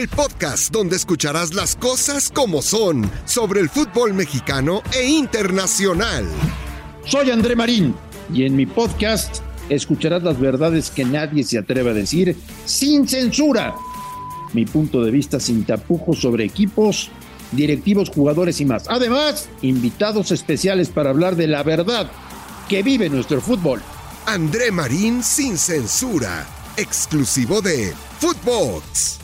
el podcast donde escucharás las cosas como son sobre el fútbol mexicano e internacional. Soy André Marín y en mi podcast escucharás las verdades que nadie se atreve a decir sin censura. Mi punto de vista sin tapujos sobre equipos, directivos, jugadores y más. Además, invitados especiales para hablar de la verdad que vive nuestro fútbol. André Marín sin censura, exclusivo de Footbox.